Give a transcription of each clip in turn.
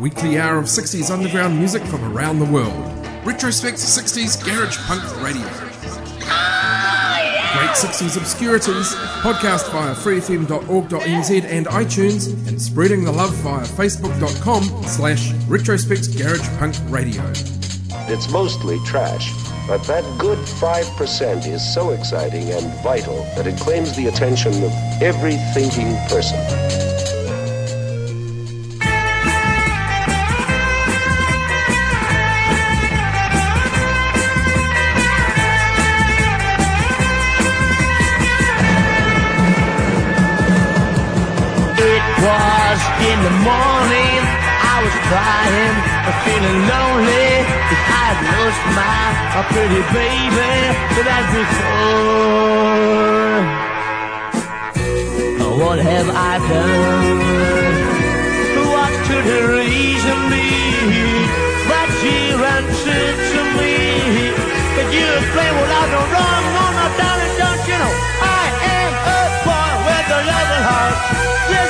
Weekly hour of 60s underground music from around the world. Retrospect 60s Garage Punk Radio. Great 60s obscurities, podcast via freefm.org.nz and iTunes, and spreading the love via facebook.com slash retrospect garage punk radio. It's mostly trash, but that good 5% is so exciting and vital that it claims the attention of every thinking person. The morning, I was crying, feeling lonely, cause I had lost my a pretty baby the night before. Oh, What have I done? What could the reason be? But she answered to me that you play without no wrong, oh, no, no, darling, don't you know? I am a boy with a loving heart. Yes,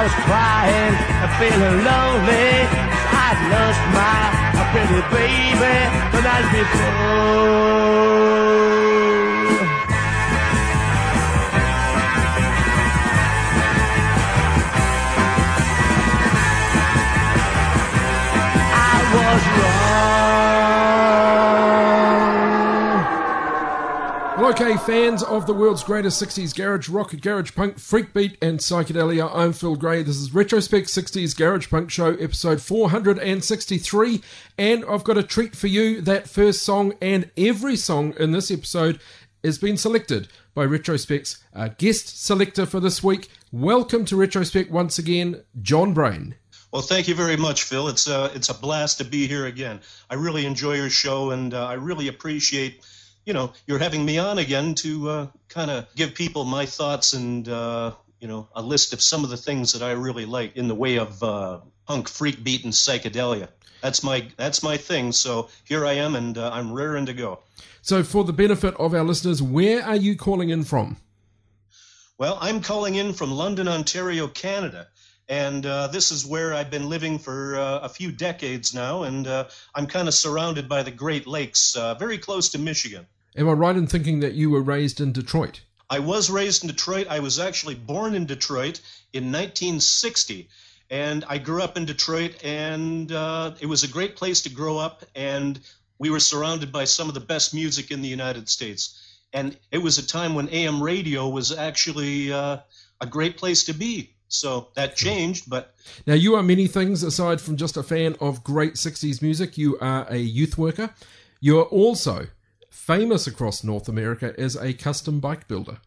I was crying, and feeling lonely. I'd lost my pretty baby the night before. Okay, fans of the world's greatest 60s garage rock, garage punk, freak beat, and psychedelia, I'm Phil Gray. This is Retrospect 60s Garage Punk Show, episode 463, and I've got a treat for you. That first song and every song in this episode has been selected by Retrospect's uh, guest selector for this week. Welcome to Retrospect once again, John Brain. Well, thank you very much, Phil. It's a, it's a blast to be here again. I really enjoy your show, and uh, I really appreciate, you know, you're having me on again to uh, kind of give people my thoughts and, uh, you know, a list of some of the things that I really like in the way of uh, punk, freak beat, and psychedelia. That's my that's my thing. So here I am, and uh, I'm raring to go. So, for the benefit of our listeners, where are you calling in from? Well, I'm calling in from London, Ontario, Canada. And uh, this is where I've been living for uh, a few decades now. And uh, I'm kind of surrounded by the Great Lakes, uh, very close to Michigan. Am I right in thinking that you were raised in Detroit? I was raised in Detroit. I was actually born in Detroit in 1960. And I grew up in Detroit, and uh, it was a great place to grow up. And we were surrounded by some of the best music in the United States. And it was a time when AM radio was actually uh, a great place to be. So that changed, but Now, you are many things aside from just a fan of great 60s music. You are a youth worker. You are also famous across North America as a custom bike builder.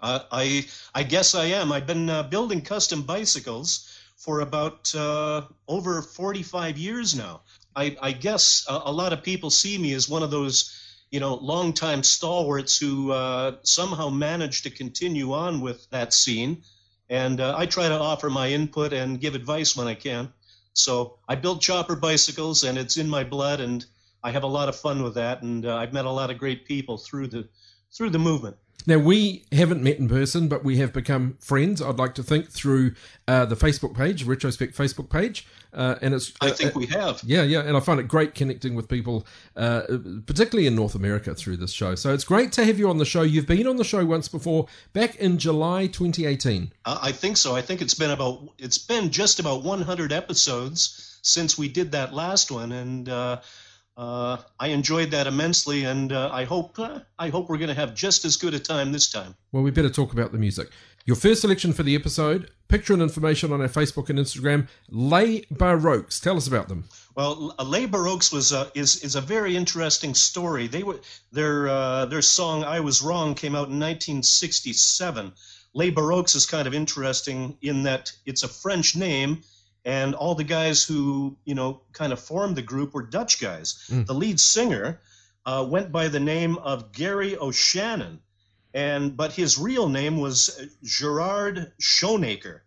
Uh, I I guess I am. I've been uh, building custom bicycles for about uh, over 45 years now. I, I guess a, a lot of people see me as one of those, you know, longtime stalwarts who uh, somehow managed to continue on with that scene. And uh, I try to offer my input and give advice when I can. So I build chopper bicycles, and it's in my blood, and I have a lot of fun with that. And uh, I've met a lot of great people through the through the movement. Now, we haven't met in person, but we have become friends, I'd like to think, through uh, the Facebook page, Retrospect Facebook page. Uh, and it's I uh, think we have. yeah, yeah, and I find it great connecting with people, uh, particularly in North America, through this show. So it's great to have you on the show. You've been on the show once before, back in July 2018. Uh, I think so. I think it's been about it's been just about 100 episodes since we did that last one, and uh, I enjoyed that immensely. And uh, I hope uh, I hope we're going to have just as good a time this time. Well, we better talk about the music. Your first selection for the episode, picture and information on our Facebook and Instagram, Les Baroques. Tell us about them. Well, Les Baroques was a, is is a very interesting story. They were their uh, their song "I Was Wrong" came out in 1967. Les Baroques is kind of interesting in that it's a French name, and all the guys who you know kind of formed the group were Dutch guys. The lead singer uh, went by the name of Gary O'Shannon, and but his real name was Gerard Schoenaker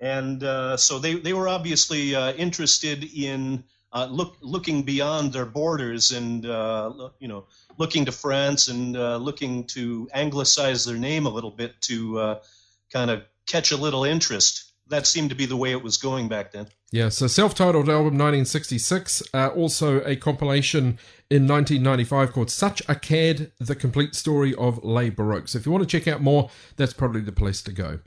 and uh, so they, they were obviously uh, interested in uh, look looking beyond their borders and uh, you know looking to France and uh, looking to anglicize their name a little bit to uh, kind of catch a little interest. That seemed to be the way it was going back then. Yeah, so self-titled album 1966, uh, also a compilation in 1995 called Such a Cad, The Complete Story of Les Baroque. So if you want to check out more, that's probably the place to go.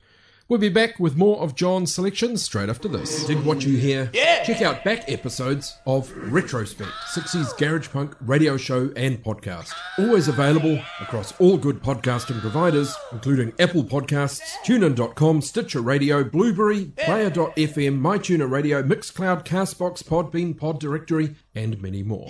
We'll be back with more of John's selections straight after this. Dig what you hear? Yeah! Check out back episodes of Retrospect, 60s Garage Punk radio show and podcast. Always available across all good podcasting providers, including Apple Podcasts, TuneIn.com, Stitcher Radio, Blubrry, Player.fm, MyTuner Radio, Mixcloud, Castbox, Podbean, Pod Directory, and many more.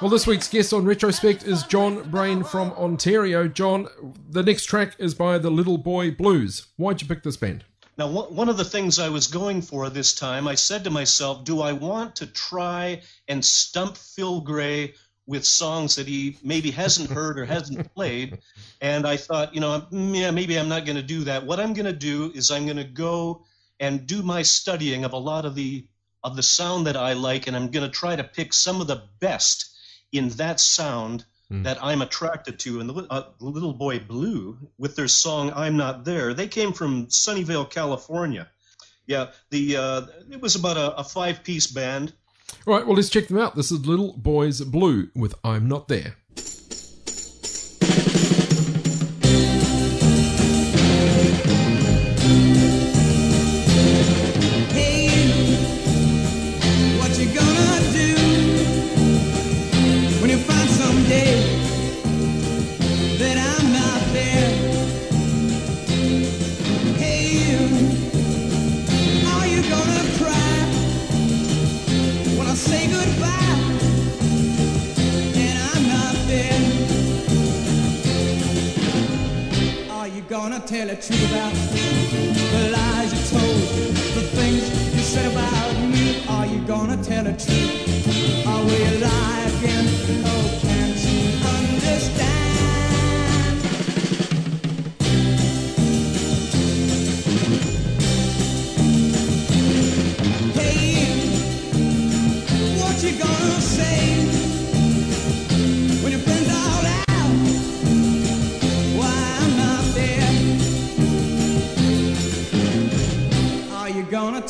Well, this week's guest on Retrospect is John Brain from Ontario. John, the next track is by the Little Boy Blues. Why'd you pick this band? Now, one of the things I was going for this time, I said to myself, do I want to try and stump Phil Gray with songs that he maybe hasn't heard or hasn't played? And I thought, you know, yeah, maybe I'm not going to do that. What I'm going to do is I'm going to go and do my studying of a lot of the of the sound that I like, and I'm going to try to pick some of the best in that sound that I'm attracted to. And the, uh, Little Boy Blue, with their song "I'm Not There," they came from Sunnyvale, California. Yeah, the uh, it was about a, a five piece band. All right, well, let's check them out. This is Little Boys Blue with I'm Not There. Gonna tell the truth about the lies you told, the things you said about me? Are you gonna tell the truth? Are we you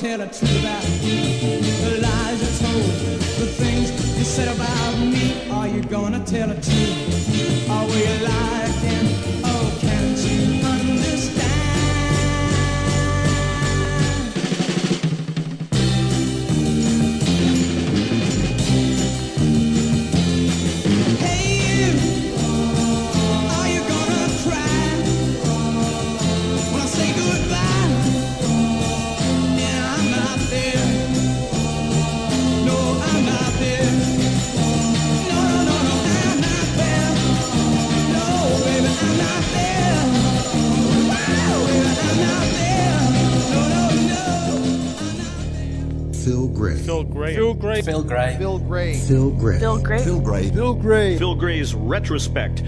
tell the truth about the lies you told, the things you said about me? Are you gonna tell the truth? Or will you Gray. Phil Gray. Phil Gray. Phil Gray. Phil Gray. Phil Gray. Phil Gray. Phil Gray's retrospect.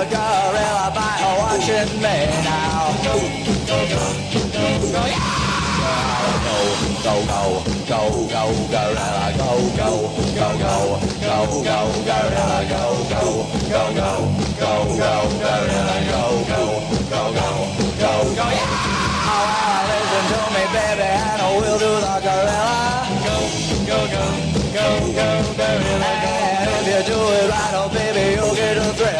And the gorilla by watching me now. Go, go, go, go, gorilla, go, go, go, go, go, go, gorilla, go, go, go, go, go, go, gorilla, go, go, go, go, go, go, yeah! Oh, well, listen to me, baby, and we'll do the gorilla. Go, go, go, go, go, gorilla, go. And if you do it right, oh, baby, you'll get a thrill.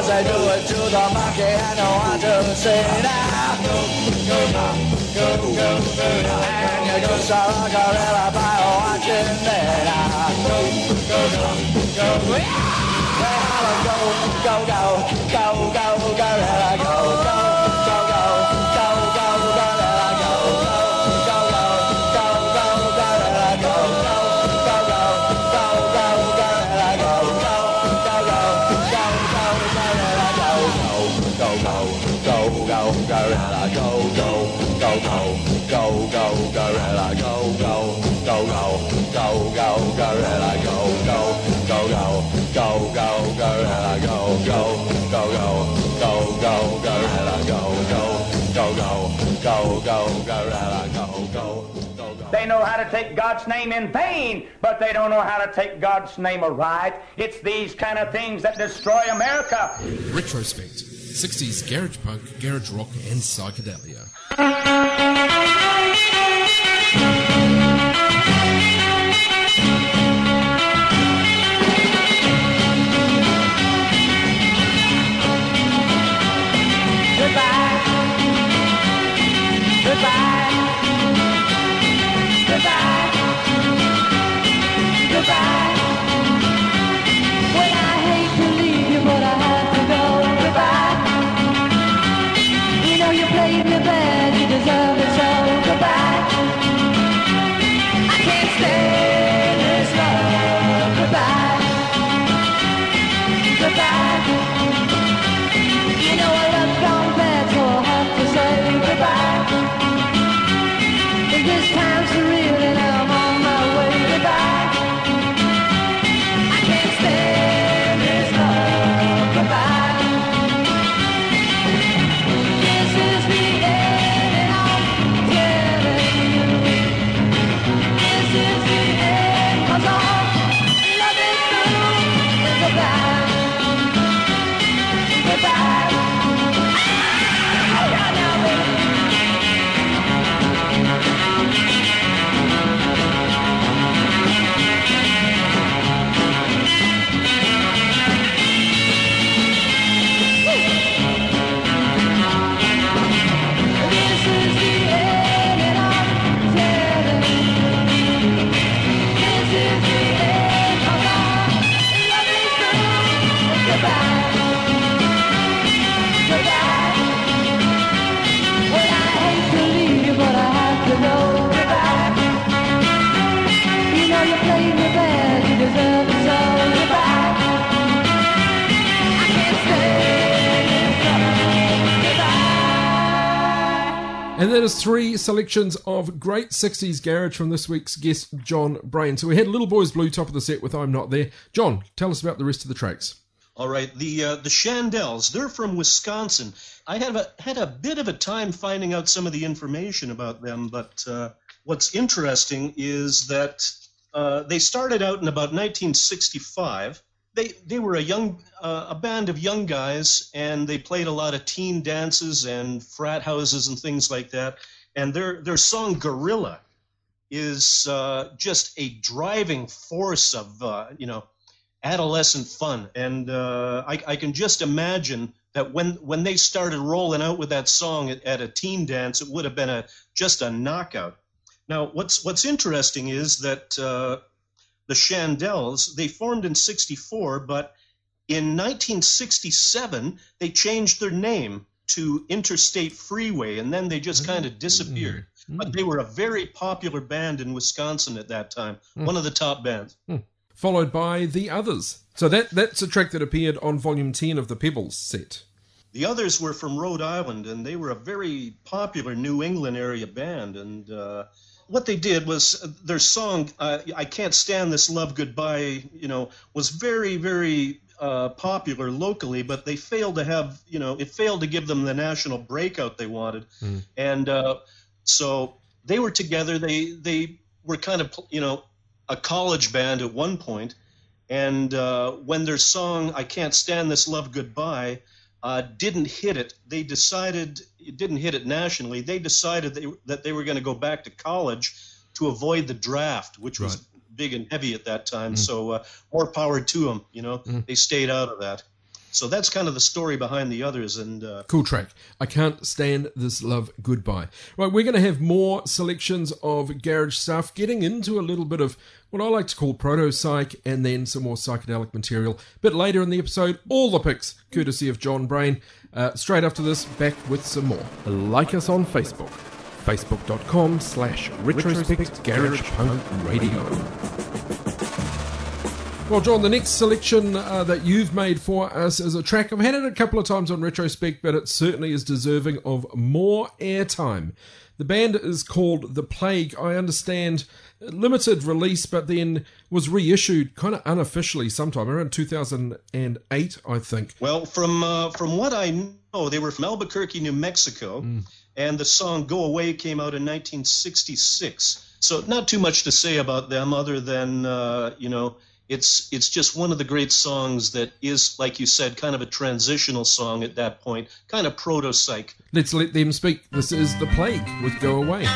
Because I do it to the monkey, and I want to see now. Go, go, go, go, go, you just saw a gorilla by watching me now. Go, go, go, go, yeah! Well, go, go, go, go, go, gorilla, go, go, go, go, gorilla, go, go, go, go, go, go, go, go, go, go, go, go, go, go, go, go. They know how to take God's name in vain, but they don't know how to take God's name aright. It's these kind of things that destroy America. Retrospect 60s garage punk, garage rock, and psychedelia. And that is three selections of great 60s garage from this week's guest, John Brain. So we had Little Boys Blue top of the set with I'm Not There. John, tell us about the rest of the tracks. All right, the uh, the Shandells, they're from Wisconsin. I have a, had a bit of a time finding out some of the information about them, but uh, what's interesting is that uh, they started out in about 1965. They they were a young uh, a band of young guys, and they played a lot of teen dances and frat houses and things like that. And their their song "Gorilla" is uh, just a driving force of uh, you know adolescent fun, and uh, I, I, can just imagine that when when they started rolling out with that song at, at, a teen dance, it would have been a just a knockout. Now, what's what's interesting is that uh, the Shandells they formed in '64, but in 1967 they changed their name to Interstate Freeway, and then they just kind of disappeared. Mm-hmm. But they were a very popular band in Wisconsin at that time, mm. one of the top bands. Mm followed by The Others. So that that's a track that appeared on volume 10 of the Pebbles set. The others were from Rhode Island, and they were a very popular New England area band. And uh, what they did was uh, their song uh, "I Can't Stand This Love Goodbye," you know, was very, very uh, popular locally, but they failed to have, you know, it failed to give them the national breakout they wanted. Mm. And uh, so they were together. They they were kind of, you know, a college band at one point, and uh, when their song "I Can't Stand This Love Goodbye" uh, didn't hit it, they decided it didn't hit it nationally. They decided they, that they were going to go back to college to avoid the draft, which was big and heavy at that time. Mm. So uh, more power to them. You know, mm. they stayed out of that. So that's kind of the story behind the others. And uh, cool track. I can't stand this love goodbye. Right, we're going to have more selections of garage stuff, getting into a little bit of what I like to call proto psych, and then some more psychedelic material. But later in the episode, all the picks courtesy of John Brain. Uh, straight after this, back with some more. Like us on Facebook, facebook.com slash retrospect garage punk radio. Well, John, the next selection uh, that you've made for us is a track. I've had it a couple of times on Retrospect, but it certainly is deserving of more airtime. The band is called The Plague. I understand limited release, but then was reissued kind of unofficially sometime around 2008, I think. Well, from uh, from what I know, they were from Albuquerque, New Mexico, mm. and the song "Go Away" came out in 1966. So not too much to say about them, other than uh, you know it's it's just one of the great songs that is, like you said, kind of a transitional song at that point, kind of proto psych. Let's let them speak. This is the plague with "Go Away."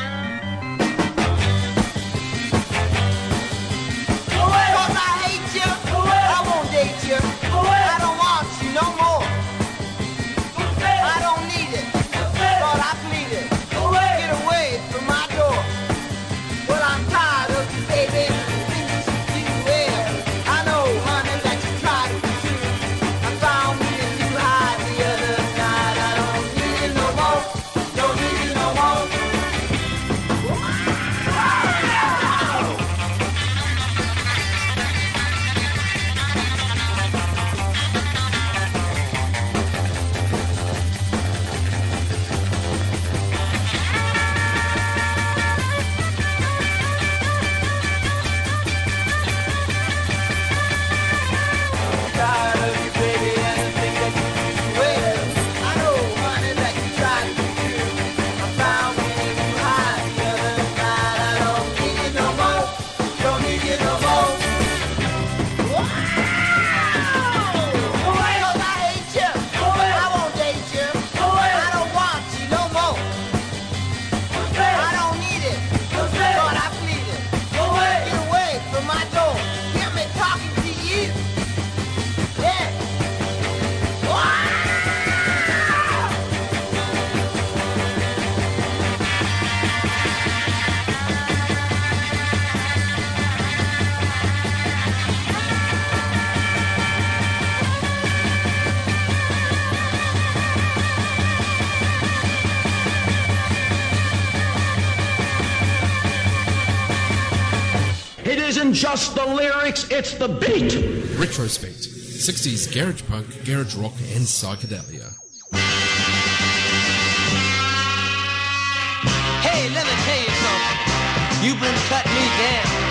Lyrics, it's the beat. Retrospect 60s garage punk, garage rock, and psychedelia. Hey, let me tell you something. You've been cutting me down.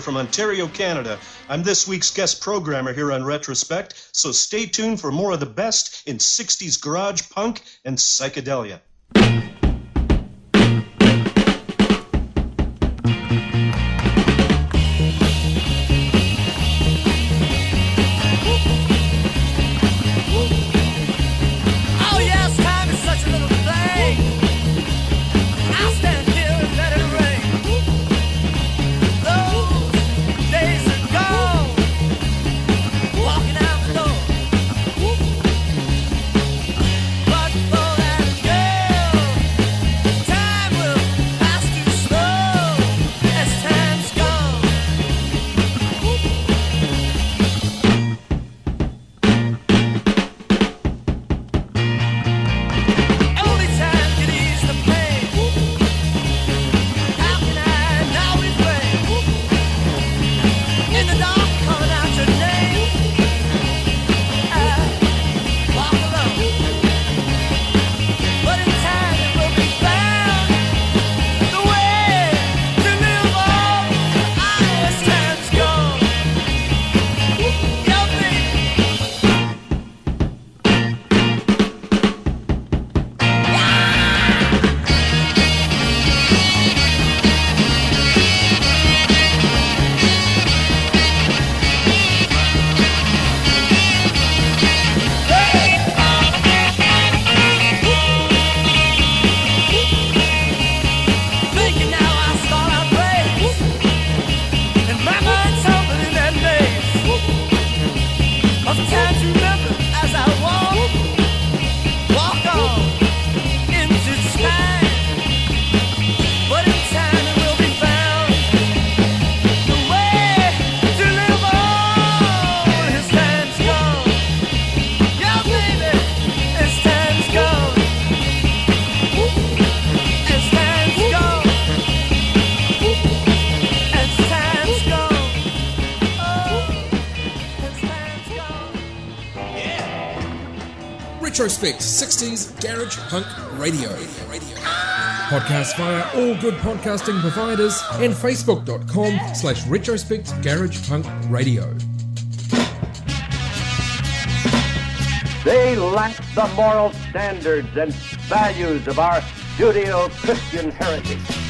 From Ontario, Canada. I'm this week's guest programmer here on Retrospect, so stay tuned for more of the best in 60s garage punk and psychedelia. Retrospect 60s Garage Punk Radio. Podcast via all good podcasting providers and facebook.com slash retrospect garage punk radio. They lack the moral standards and values of our Judeo Christian heritage.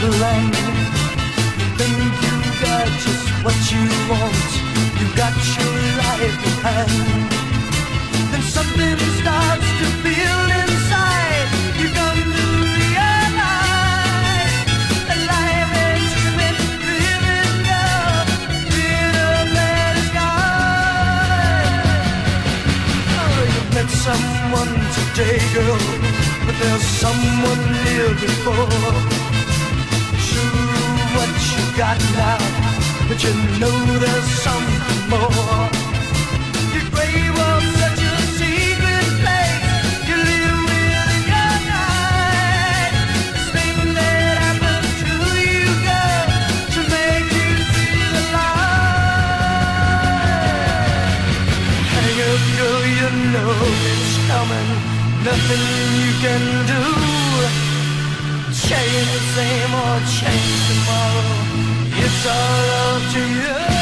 Bland. You think you got just what you want. You got your life in hand. Then something starts to feel inside. You come to realize that life is been living, girl. In a better sky. Oh, you met someone today, girl, but there's someone here before. You got now, but you know there's something more. Your grave was such a secret place. You live your night. That happened to you, to make you. Hang girl, you know it's coming. Nothing you can do. Change the same or change tomorrow. It's all up to you.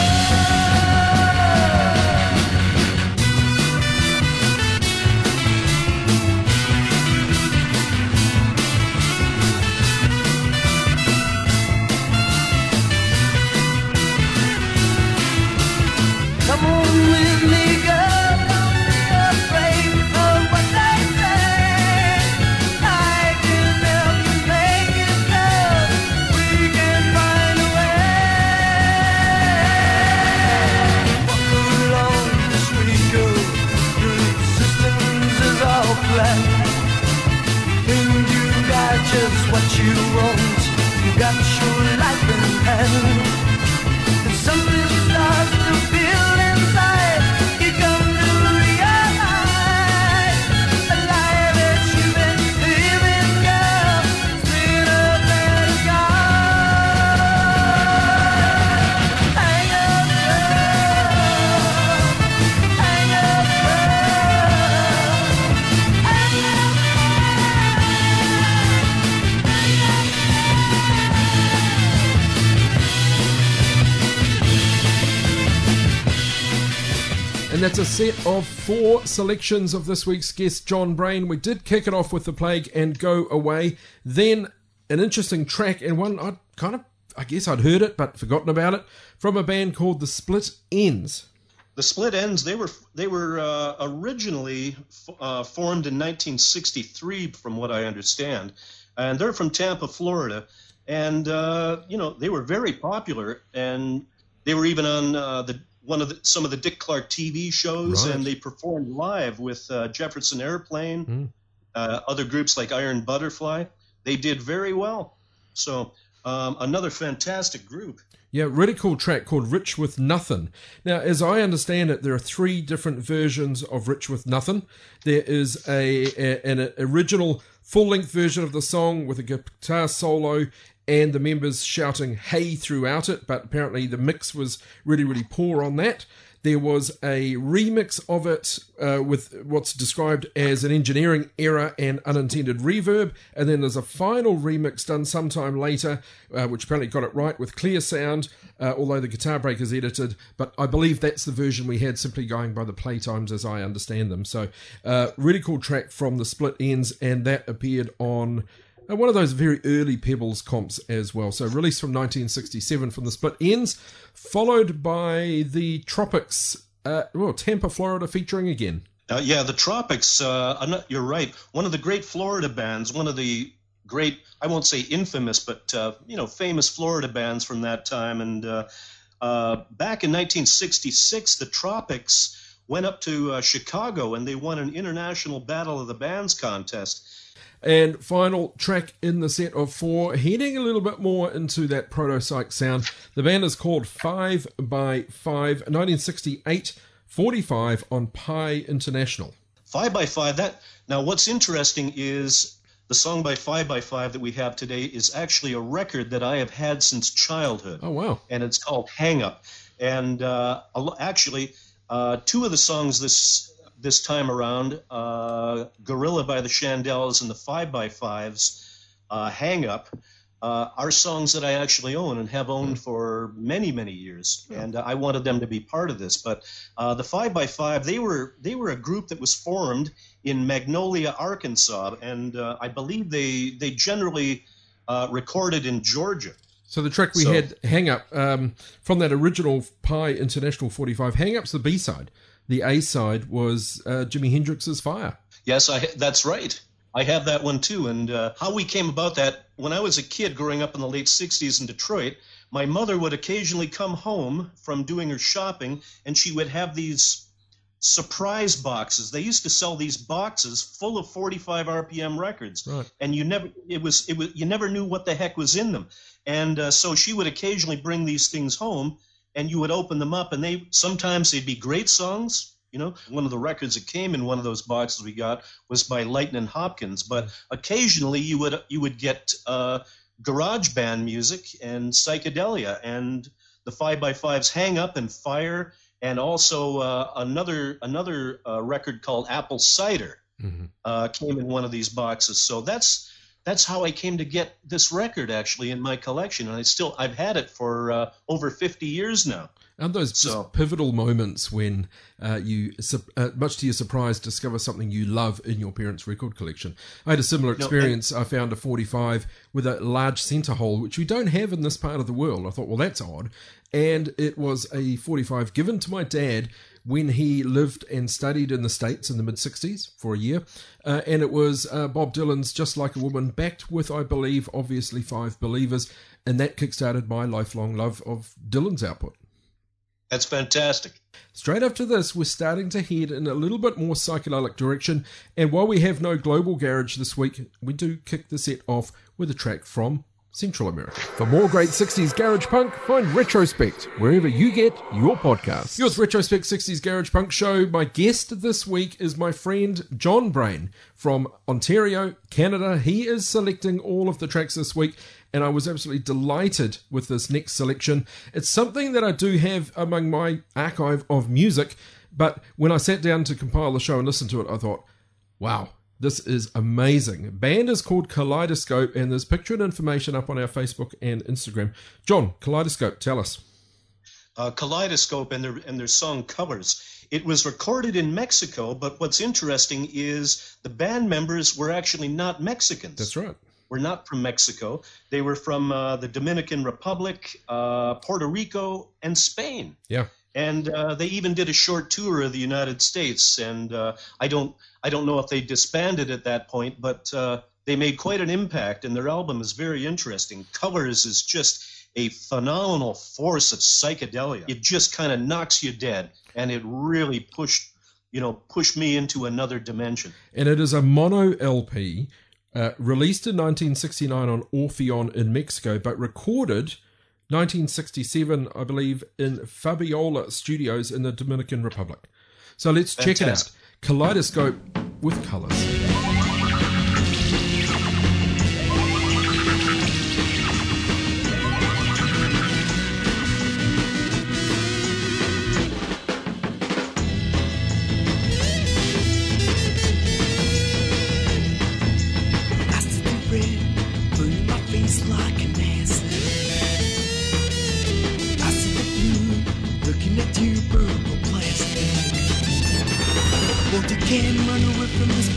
You want. You got your life in hand. And that's a set of four selections of this week's guest, John Brain. We did kick it off with The Plague and Go Away. Then an interesting track, and one I'd kind of, I guess I'd heard it, but forgotten about it, from a band called The Split Ends. The Split Ends they were they were uh, originally uh, formed in 1963, from what I understand, and they're from Tampa, Florida, and uh, you know they were very popular, and they were even on uh, the one of the, some of the Dick Clark TV shows, Right. and they performed live with uh, Jefferson Airplane, Hmm. uh, other groups like Iron Butterfly. They did very well. So um, another fantastic group. Yeah, really cool track called Rich with Nothing. Now, as I understand it, there are three different versions of Rich with Nothing. There is a, a an original full length version of the song with a guitar solo and the members shouting "Hey" throughout it, but apparently the mix was really really poor on that. There was a remix of it uh, with what's described as an engineering error and unintended reverb, and then there's a final remix done sometime later, uh, which apparently got it right with clear sound, uh, although the guitar break is edited. But I believe that's the version we had, simply going by the playtimes as I understand them. So, uh, really cool track from the Split Ends, and that appeared on. Uh, one of those very early Pebbles comps as well. So released from 1967 from the Split Ends, followed by the Tropics, uh, well, Tampa, Florida, featuring again. Uh, yeah, the Tropics. Uh, not, you're right. One of the great Florida bands. One of the great. I won't say infamous, but uh, you know, famous Florida bands from that time. And uh, uh, back in 1966, the Tropics went up to uh, Chicago and they won an international Battle of the Bands contest. And final track in the set of four, heading a little bit more into that proto psych sound. The band is called 5 by 5 1968 45 on Pi International. Five by Five. That now, what's interesting is the song by Five by Five that we have today is actually a record that I have had since childhood. Oh, wow. And it's called Hang Up. And uh, actually, uh, two of the songs this this time around, uh, Gorilla by the Chandels and the Five by Fives, uh, Hang Up, uh, are songs that I actually own and have owned for many, many years. And uh, I wanted them to be part of this. But uh, the Five by Five, they were they were a group that was formed in Magnolia, Arkansas, and uh, I believe they they generally uh, recorded in Georgia. So the track we So- had, Hang Up, um, from that original Pi International 45, Hang Up's the B side. The A side was uh, Jimi Hendrix's Fire. Yes, I, that's right. I have that one too. And uh, how we came about that, when I was a kid growing up in the late 60s in Detroit, my mother would occasionally come home from doing her shopping and she would have these surprise boxes. They used to sell these boxes full of 45 RPM records. Right. And you never it was it was you never knew what the heck was in them. And uh, so she would occasionally bring these things home and you would open them up and they sometimes they'd be great songs you know. One of the records that came in one of those boxes we got was by lightning hopkins but occasionally you would you would get uh, garage band music and psychedelia and the five by fives hang up and fire and also uh, another another uh, record called apple cider uh, came in one of these boxes. So that's that's how I came to get this record actually in my collection, and I still I've had it for uh, over fifty years now. Aren't those So- pivotal moments when uh, you, uh, much to your surprise, discover something you love in your parents' record collection? I had a similar No, experience. I found a 45 with a large centre hole, which we don't have in this part of the world. I thought, well, that's odd. And it was a 45 given to my dad when he lived and studied in the States in the mid 60s for a year. Uh, and it was uh, Bob Dylan's Just Like a Woman, backed with, I believe, obviously Five Believers. And that kickstarted my lifelong love of Dylan's output. That's fantastic. Straight after this, we're starting to head in a little bit more psychedelic direction, and while we have no global garage this week, we do kick the set off with a track from Central America. For more great 60s garage punk, find Retrospect wherever you get your podcasts. Yours Retrospect 60s Garage Punk Show. My guest this week is my friend John Brain from Ontario, Canada. He is selecting all of the tracks this week, and I was absolutely delighted with this next selection. It's something that I do have among my archive of music, but when I sat down to compile the show and listen to it, I thought, wow, this is amazing. Band is called Kaleidoscope, and there's picture and information up on our Facebook and Instagram. John, Kaleidoscope, tell us. uh, Kaleidoscope and their and their song covers. It was recorded in Mexico, but what's interesting is the band members were actually not Mexicans. That's right. Were not from Mexico. They were from uh, the Dominican Republic, uh, Puerto Rico, and Spain. Yeah. And uh, they even did a short tour of the United States. And uh, I don't I don't know if they disbanded at that point, but uh, they made quite an impact. And their album is very interesting. Colors is just a phenomenal force of psychedelia. It just kind of knocks you dead, and it really pushed, you know, pushed me into another dimension. and it is a mono LP uh, released in 1969 on Orfeón in Mexico, but recorded 1967, I believe, in Fabiola Studios in the Dominican Republic. So let's check it out. Kaleidoscope with colors.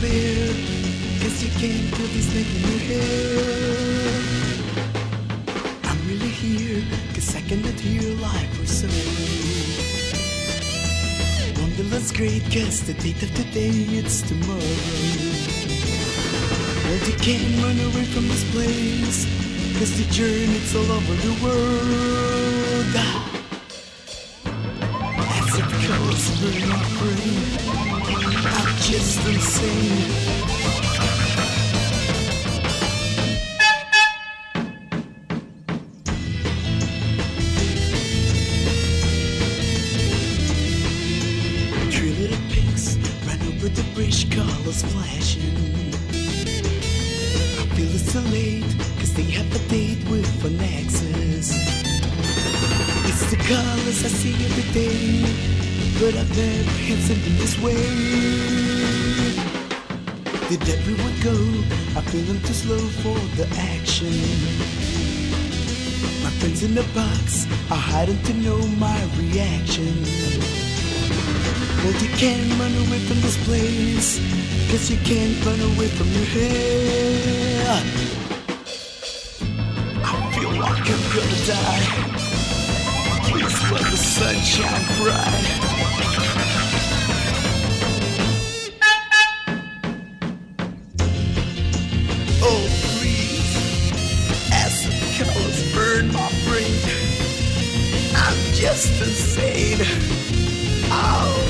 Bed? Guess you can't feel this in your head. I'm really here, cause I cannot hear your life or so. Wonderland's great, cause the date of today, it's tomorrow. Well, you can't run away from this place Cause the journey's all over the world As it my brain I'm just insane go? I feel them too slow for the action. My friends in the box are hiding to know my reaction. Well, you can't run away from this place, cause you can't run away from your head. I feel like I'm gonna die. Please let the sunshine bright. Burn my brain, I'm just insane. Oh.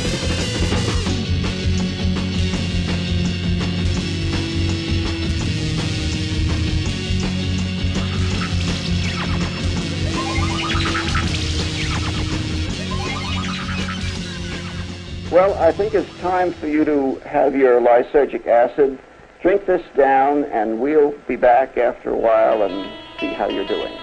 Well, I think it's time for you to have your lysergic acid. Drink this down, and we'll be back after a while and see how you're doing.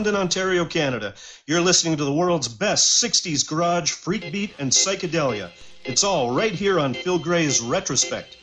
London, Ontario, Canada. You're listening to the world's best 60s garage, freak beat, and psychedelia. It's all right here on Phil Gray's Retrospect.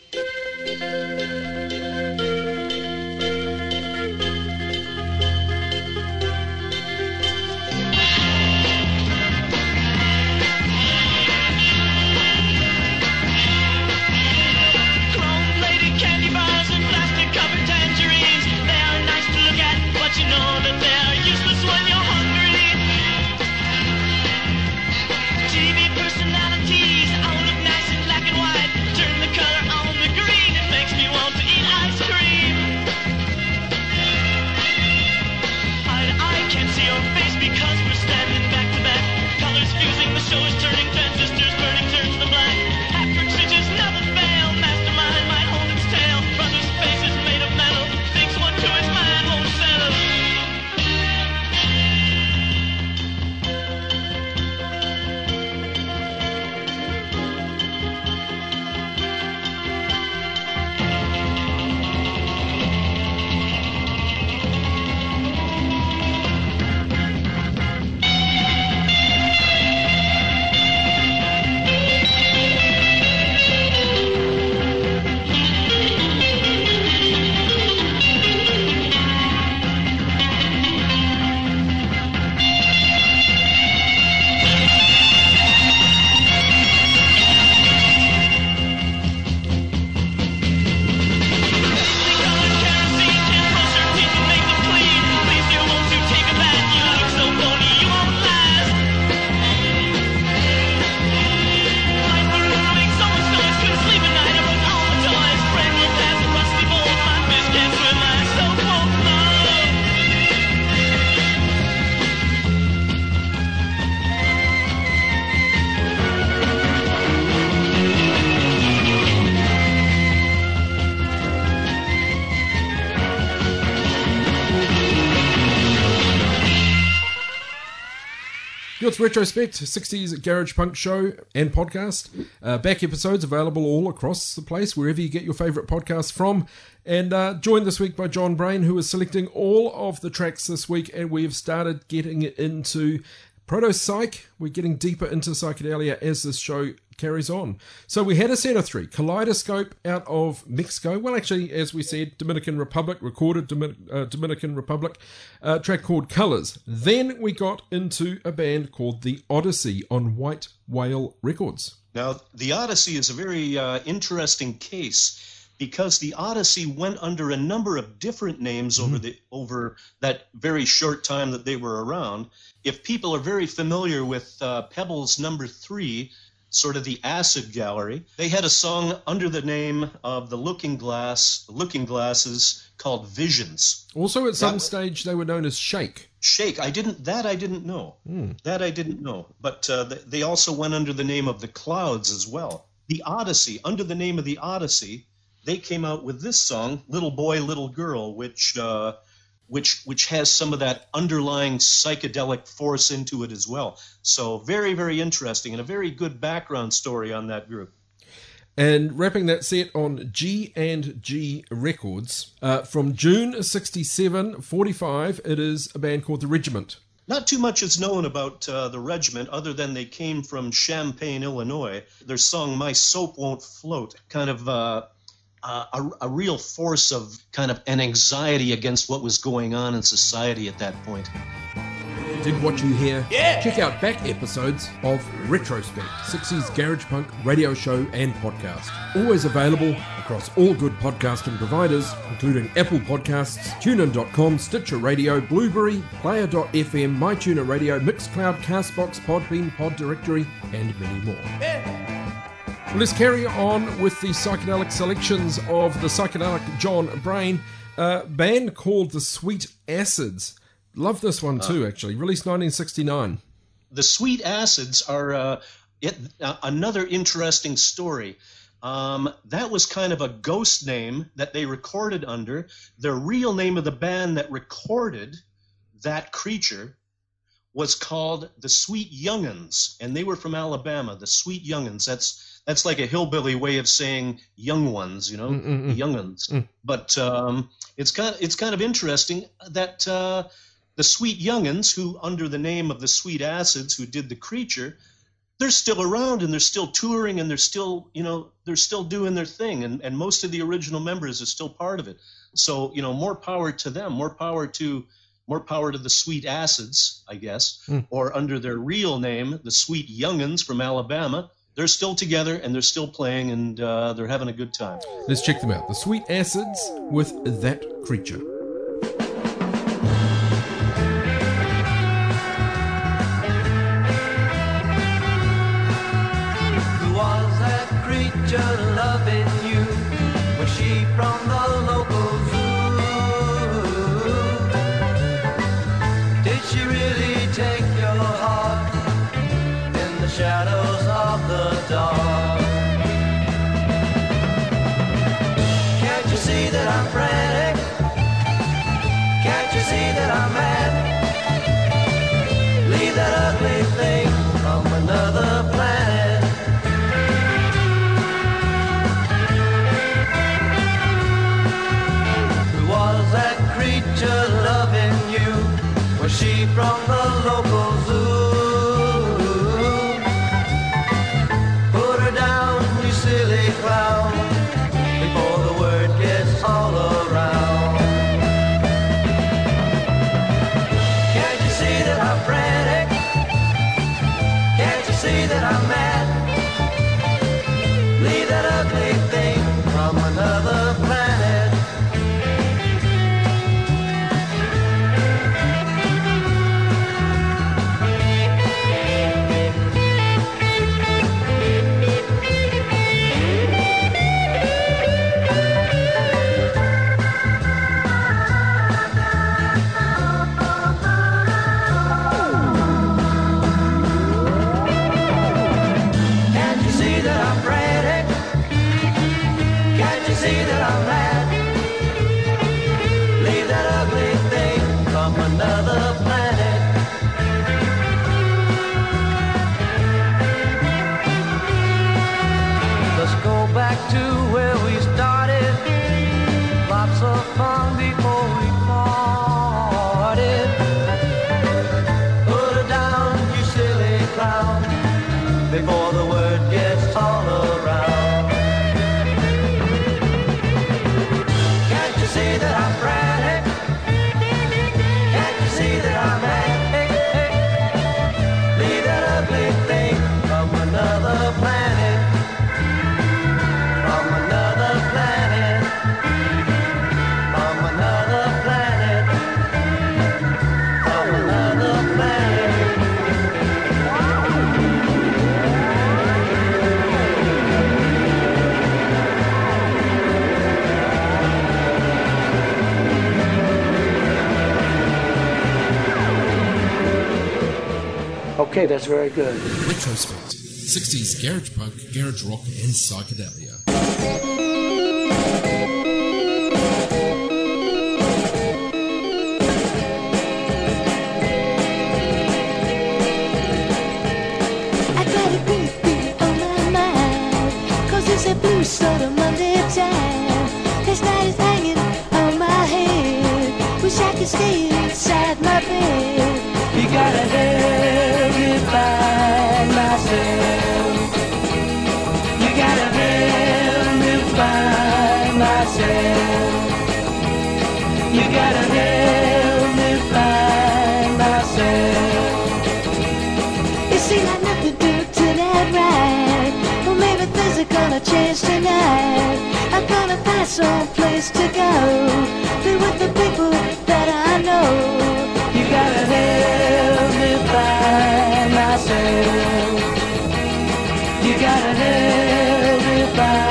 Retrospect, 60s Garage Punk show and podcast. Uh, back episodes available all across the place, wherever you get your favourite podcasts from. And uh, joined this week by John Brain, who is selecting all of the tracks this week. And we've started getting into proto psych. We're getting deeper into psychedelia as this show carries on. So we had a set of three Kaleidoscope out of Mexico. Well, actually, as we said, Dominican Republic, recorded Domin- uh, Dominican Republic, uh, track called Colors. Then we got into a band called The Odyssey on White Whale Records. Now, the Odyssey is a very uh, interesting case because the Odyssey went under a number of different names over the over that very short time that they were around. If people are very familiar with uh, Pebbles number three, sort of the acid gallery, they had a song under the name of the Looking Glass, Looking Glasses called Visions. Also, at some stage, they were known as Shake. Shake. I didn't. That I didn't know. That I didn't know. But uh, they also went under the name of the Clouds as well. The Odyssey, under the name of the Odyssey, they came out with this song, "Little Boy, Little Girl," which uh, which which has some of that underlying psychedelic force into it as well. So very very interesting and a very good background story on that group. And wrapping that set on G and G Records uh, from June 67 45, it is a band called The Regiment. Not too much is known about uh, the regiment other than they came from Champaign, Illinois. Their song "My Soap Won't Float" kind of uh, uh, a, a real force of kind of an anxiety against what was going on in society at that point. Did what you hear? Yeah! Check out back episodes of Retrospect, 60s Garage Punk radio show and podcast. Always available across all good podcasting providers, including Apple Podcasts, TuneIn.com, Stitcher Radio, Blubrry, Player.fm, MyTuner Radio, Mixcloud, Castbox, Podbean, Pod Directory, and many more. Well, let's carry on with the psychedelic selections of the psychedelic John Brain, uh, band called the Sweet Acids. Love this one too, actually. Released 1969. The Sweet Acids are uh, it, uh, another interesting story. Um, that was kind of a ghost name that they recorded under. The real name of the band that recorded that creature was called the Sweet Young'uns, and they were from Alabama. The Sweet Young'uns. That's that's like a hillbilly way of saying young ones, you know, Mm-mm-mm. young'uns. Mm. But um, it's kind of, it's kind of interesting that uh, the Sweet Youngins, who under the name of the Sweet Acids, who did the creature, they're still around and they're still touring and they're still, you know, they're still doing their thing. And, and most of the original members are still part of it. So, you know, more power to them, more power to more power to the Sweet Acids, I guess, mm. or under their real name, the Sweet Youngins from Alabama. They're still together and they're still playing and uh, they're having a good time. Let's check them out. The Sweet Acids with That Creature. Okay, that's very good. Retrospect 60s garage punk, garage rock, and psychedelia. I got a green feeling on my mind. Cause it's a blue sort of Monday time. This night is hanging on my head. Wish I could stay inside my bed. Gonna place to go. Be with the people that I know. You gotta help me find myself. You gotta help me find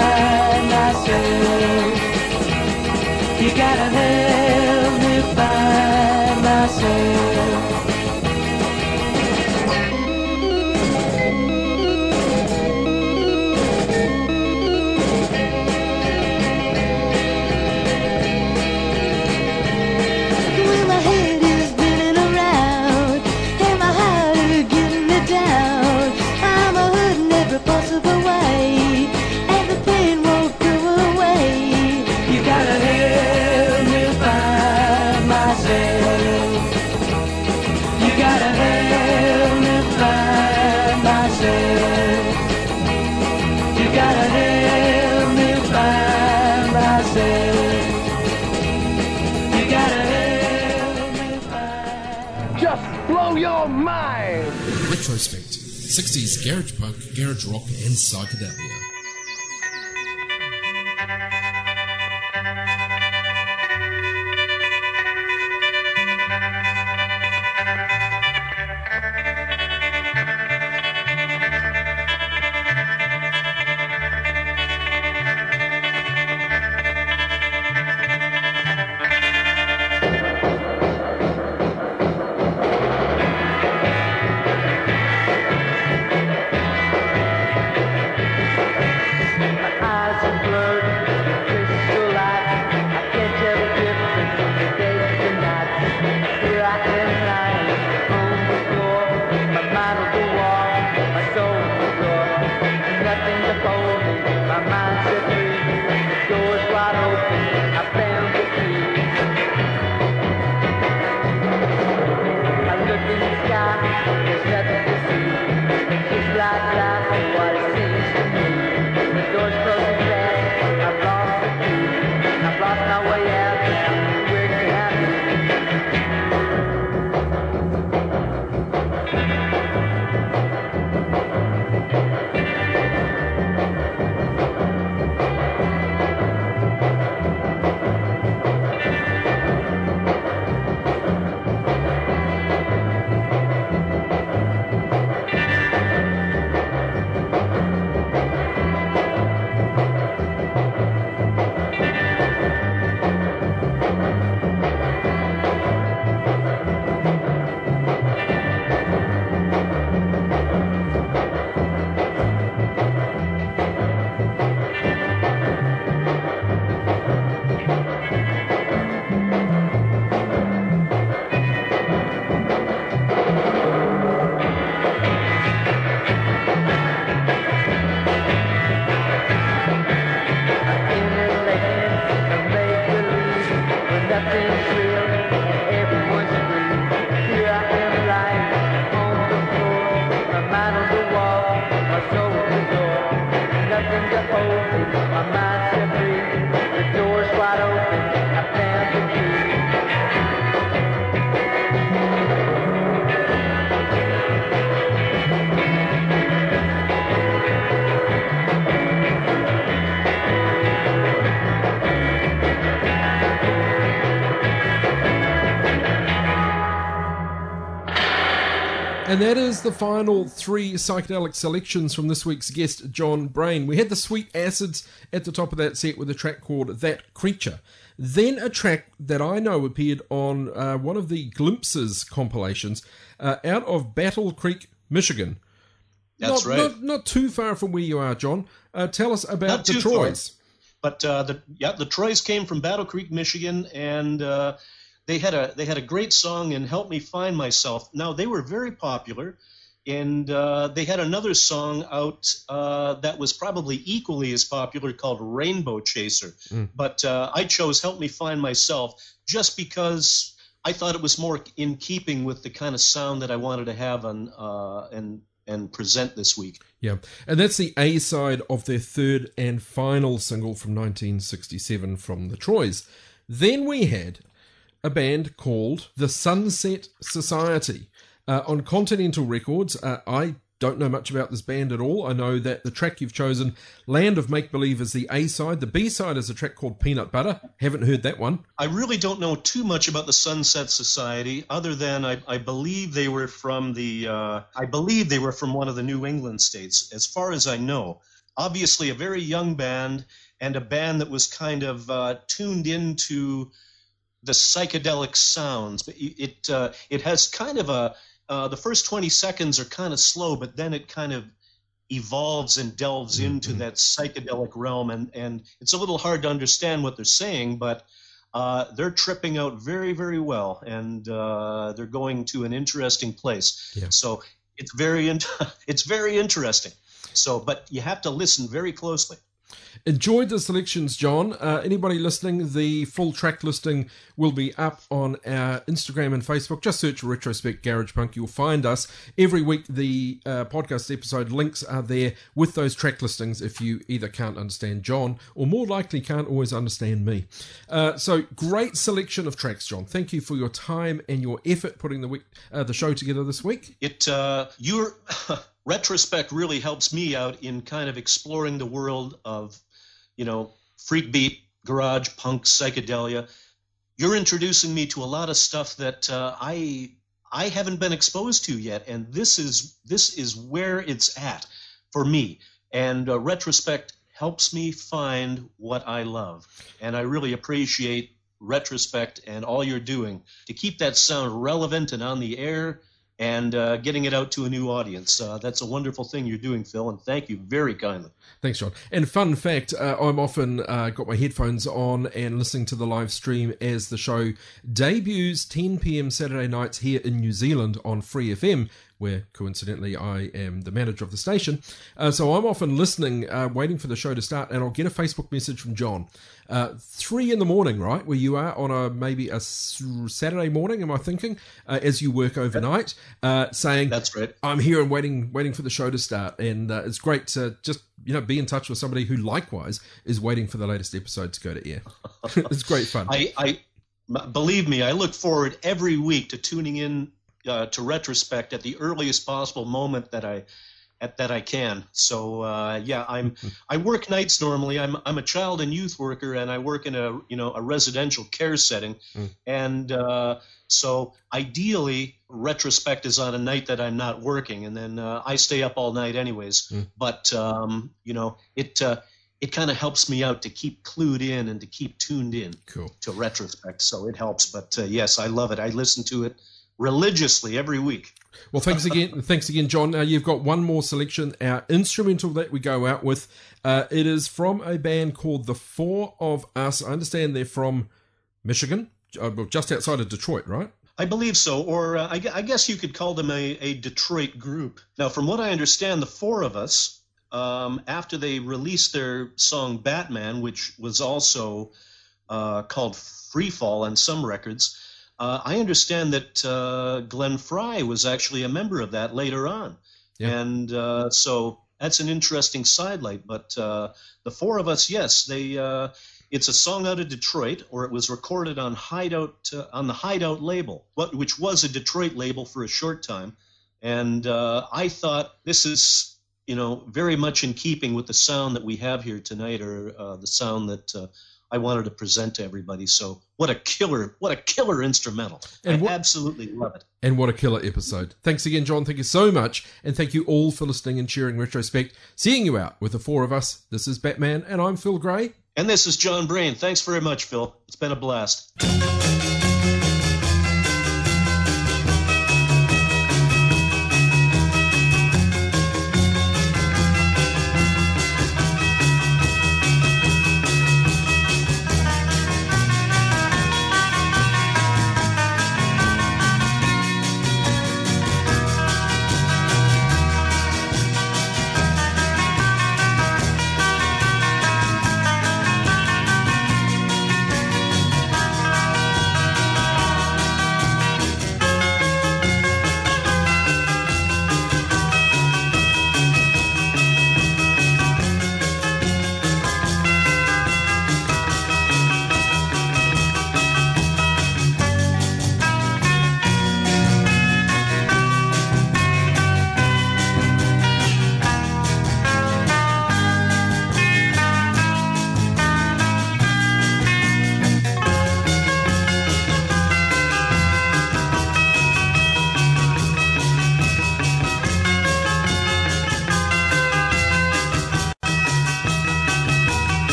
60s garage punk, garage rock, and psychedelia. And that is the final three psychedelic selections from this week's guest, John Brain. We had the Sweet Acids at the top of that set with a track called That Creature. Then a track that I know appeared on uh, one of the Glimpses compilations uh, out of Battle Creek, Michigan. That's not, right. Not, not too far from where you are, John. Uh, tell us about the too far. But uh, the yeah, the Troys came from Battle Creek, Michigan, and uh, they had a they had a great song and help me find myself. Now they were very popular, and uh, they had another song out uh, that was probably equally as popular called Rainbow Chaser. Mm. But uh, I chose Help Me Find Myself just because I thought it was more in keeping with the kind of sound that I wanted to have on uh, and and present this week. Yeah, and that's the A side of their third and final single from 1967 from the Troys. Then we had a band called the Sunset Society uh, on Continental Records. Uh, I don't know much about this band at all. I know that the track you've chosen, Land of Make Believe, is the A side. The B side is a track called Peanut Butter. Haven't heard that one. I really don't know too much about the Sunset Society, other than I, I believe they were from the uh, I believe they were from one of the New England states, as far as I know. Obviously, a very young band and a band that was kind of uh, tuned into the psychedelic sounds. But it it, uh, it has kind of a uh, the first twenty seconds are kind of slow, but then it kind of evolves and delves into that psychedelic realm, and and it's a little hard to understand what they're saying, but uh, they're tripping out very, very well, and uh, they're going to an interesting place. Yeah. So it's very, in- it's very interesting. So, but you have to listen very closely. Enjoyed the selections, John. Uh, anybody listening, the full track listing will be up on our Instagram and Facebook. Just search Retrospect Garage Punk. You'll find us. Every week, the uh, podcast episode links are there with those track listings if you either can't understand John or more likely can't always understand me. Uh, so, great selection of tracks, John. Thank you for your time and your effort putting the, week, uh, the show together this week. It uh, your retrospect really helps me out in kind of exploring the world of, you know, freak beat, garage, punk, psychedelia. You're introducing me to a lot of stuff that uh, I I haven't been exposed to yet, and this is this is where it's at for me. And uh, retrospect helps me find what I love, and I really appreciate retrospect and all you're doing to keep that sound relevant and on the air and uh, getting it out to a new audience. Uh, that's a wonderful thing you're doing, Phil, and thank you very kindly. Thanks, John. And fun fact, uh, I'm often uh, got my headphones on and listening to the live stream as the show debuts 10 p.m. Saturday nights here in New Zealand on Free FM. Where coincidentally I am the manager of the station. Uh, so I'm often listening, uh, waiting for the show to start, and I'll get a Facebook message from John. Uh, three in the morning, right, where you are on a maybe a Saturday morning, am I thinking, uh, as you work overnight, uh, saying, "That's right, I'm here and waiting, waiting for the show to start." And uh, it's great to just you know be in touch with somebody who likewise is waiting for the latest episode to go to air. it's great fun. I, I believe me, I look forward every week to tuning in uh, to retrospect at the earliest possible moment that I at, that I can. So uh, yeah, I'm I work nights normally. I'm I'm a child and youth worker, and I work in a you know a residential care setting, Mm. and uh, so ideally retrospect is on a night that I'm not working, and then uh, I stay up all night anyways. Mm. But um, you know it. Uh, it kind of helps me out to keep clued in and to keep tuned in cool. to retrospect, so it helps. But uh, yes, I love it. I listen to it religiously every week. Well, thanks again, thanks again, John. Uh, you've got one more selection, our instrumental that we go out with. Uh, it is from a band called The Four of Us. I understand they're from Michigan, uh, well, just outside of Detroit, right? I believe so, or uh, I, I guess you could call them a, a Detroit group. Now, from what I understand, the four of us, um, after they released their song Batman, which was also uh, called Freefall on some records, uh, I understand that uh, Glenn Frey was actually a member of that later on. And uh, so that's an interesting sidelight. But uh, the four of us, yes, they. Uh, it's a song out of Detroit, or it was recorded on Hideout uh, on the Hideout label, what, which was a Detroit label for a short time. And uh, I thought this is, you know, very much in keeping with the sound that we have here tonight, or uh, the sound that uh, I wanted to present to everybody. So what a killer, what a killer instrumental! And I what- absolutely love it. And what a killer episode. Thanks again, John. Thank you so much. And thank you all for listening and cheering Retrospect. Seeing you out with the four of us. This is Batman, and I'm Phil Gray. And this is John Brain. Thanks very much, Phil. It's been a blast.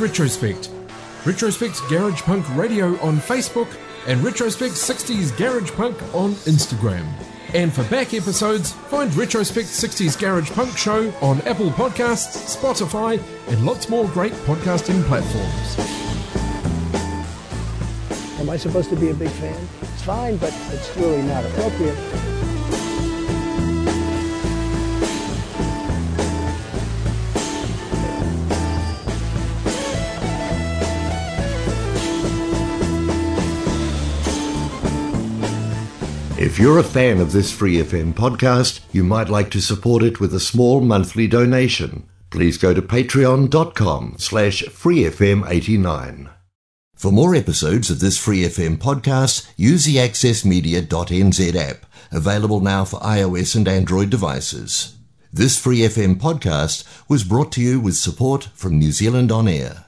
With Retrospect. Retrospect Garage Punk Radio on Facebook and Retrospect 60s Garage Punk on Instagram. And for back episodes, find Retrospect 60s Garage Punk Show on Apple Podcasts, Spotify, and lots more great podcasting platforms. Am I supposed to be a big fan? It's fine, but it's really not appropriate. If you're a fan of this Free FM podcast, you might like to support it with a small monthly donation. Please go to patreon.com slash freefm89. For more episodes of this Free FM podcast, use the accessmedia.nz app, available now for iOS and Android devices. This Free FM podcast was brought to you with support from New Zealand On Air.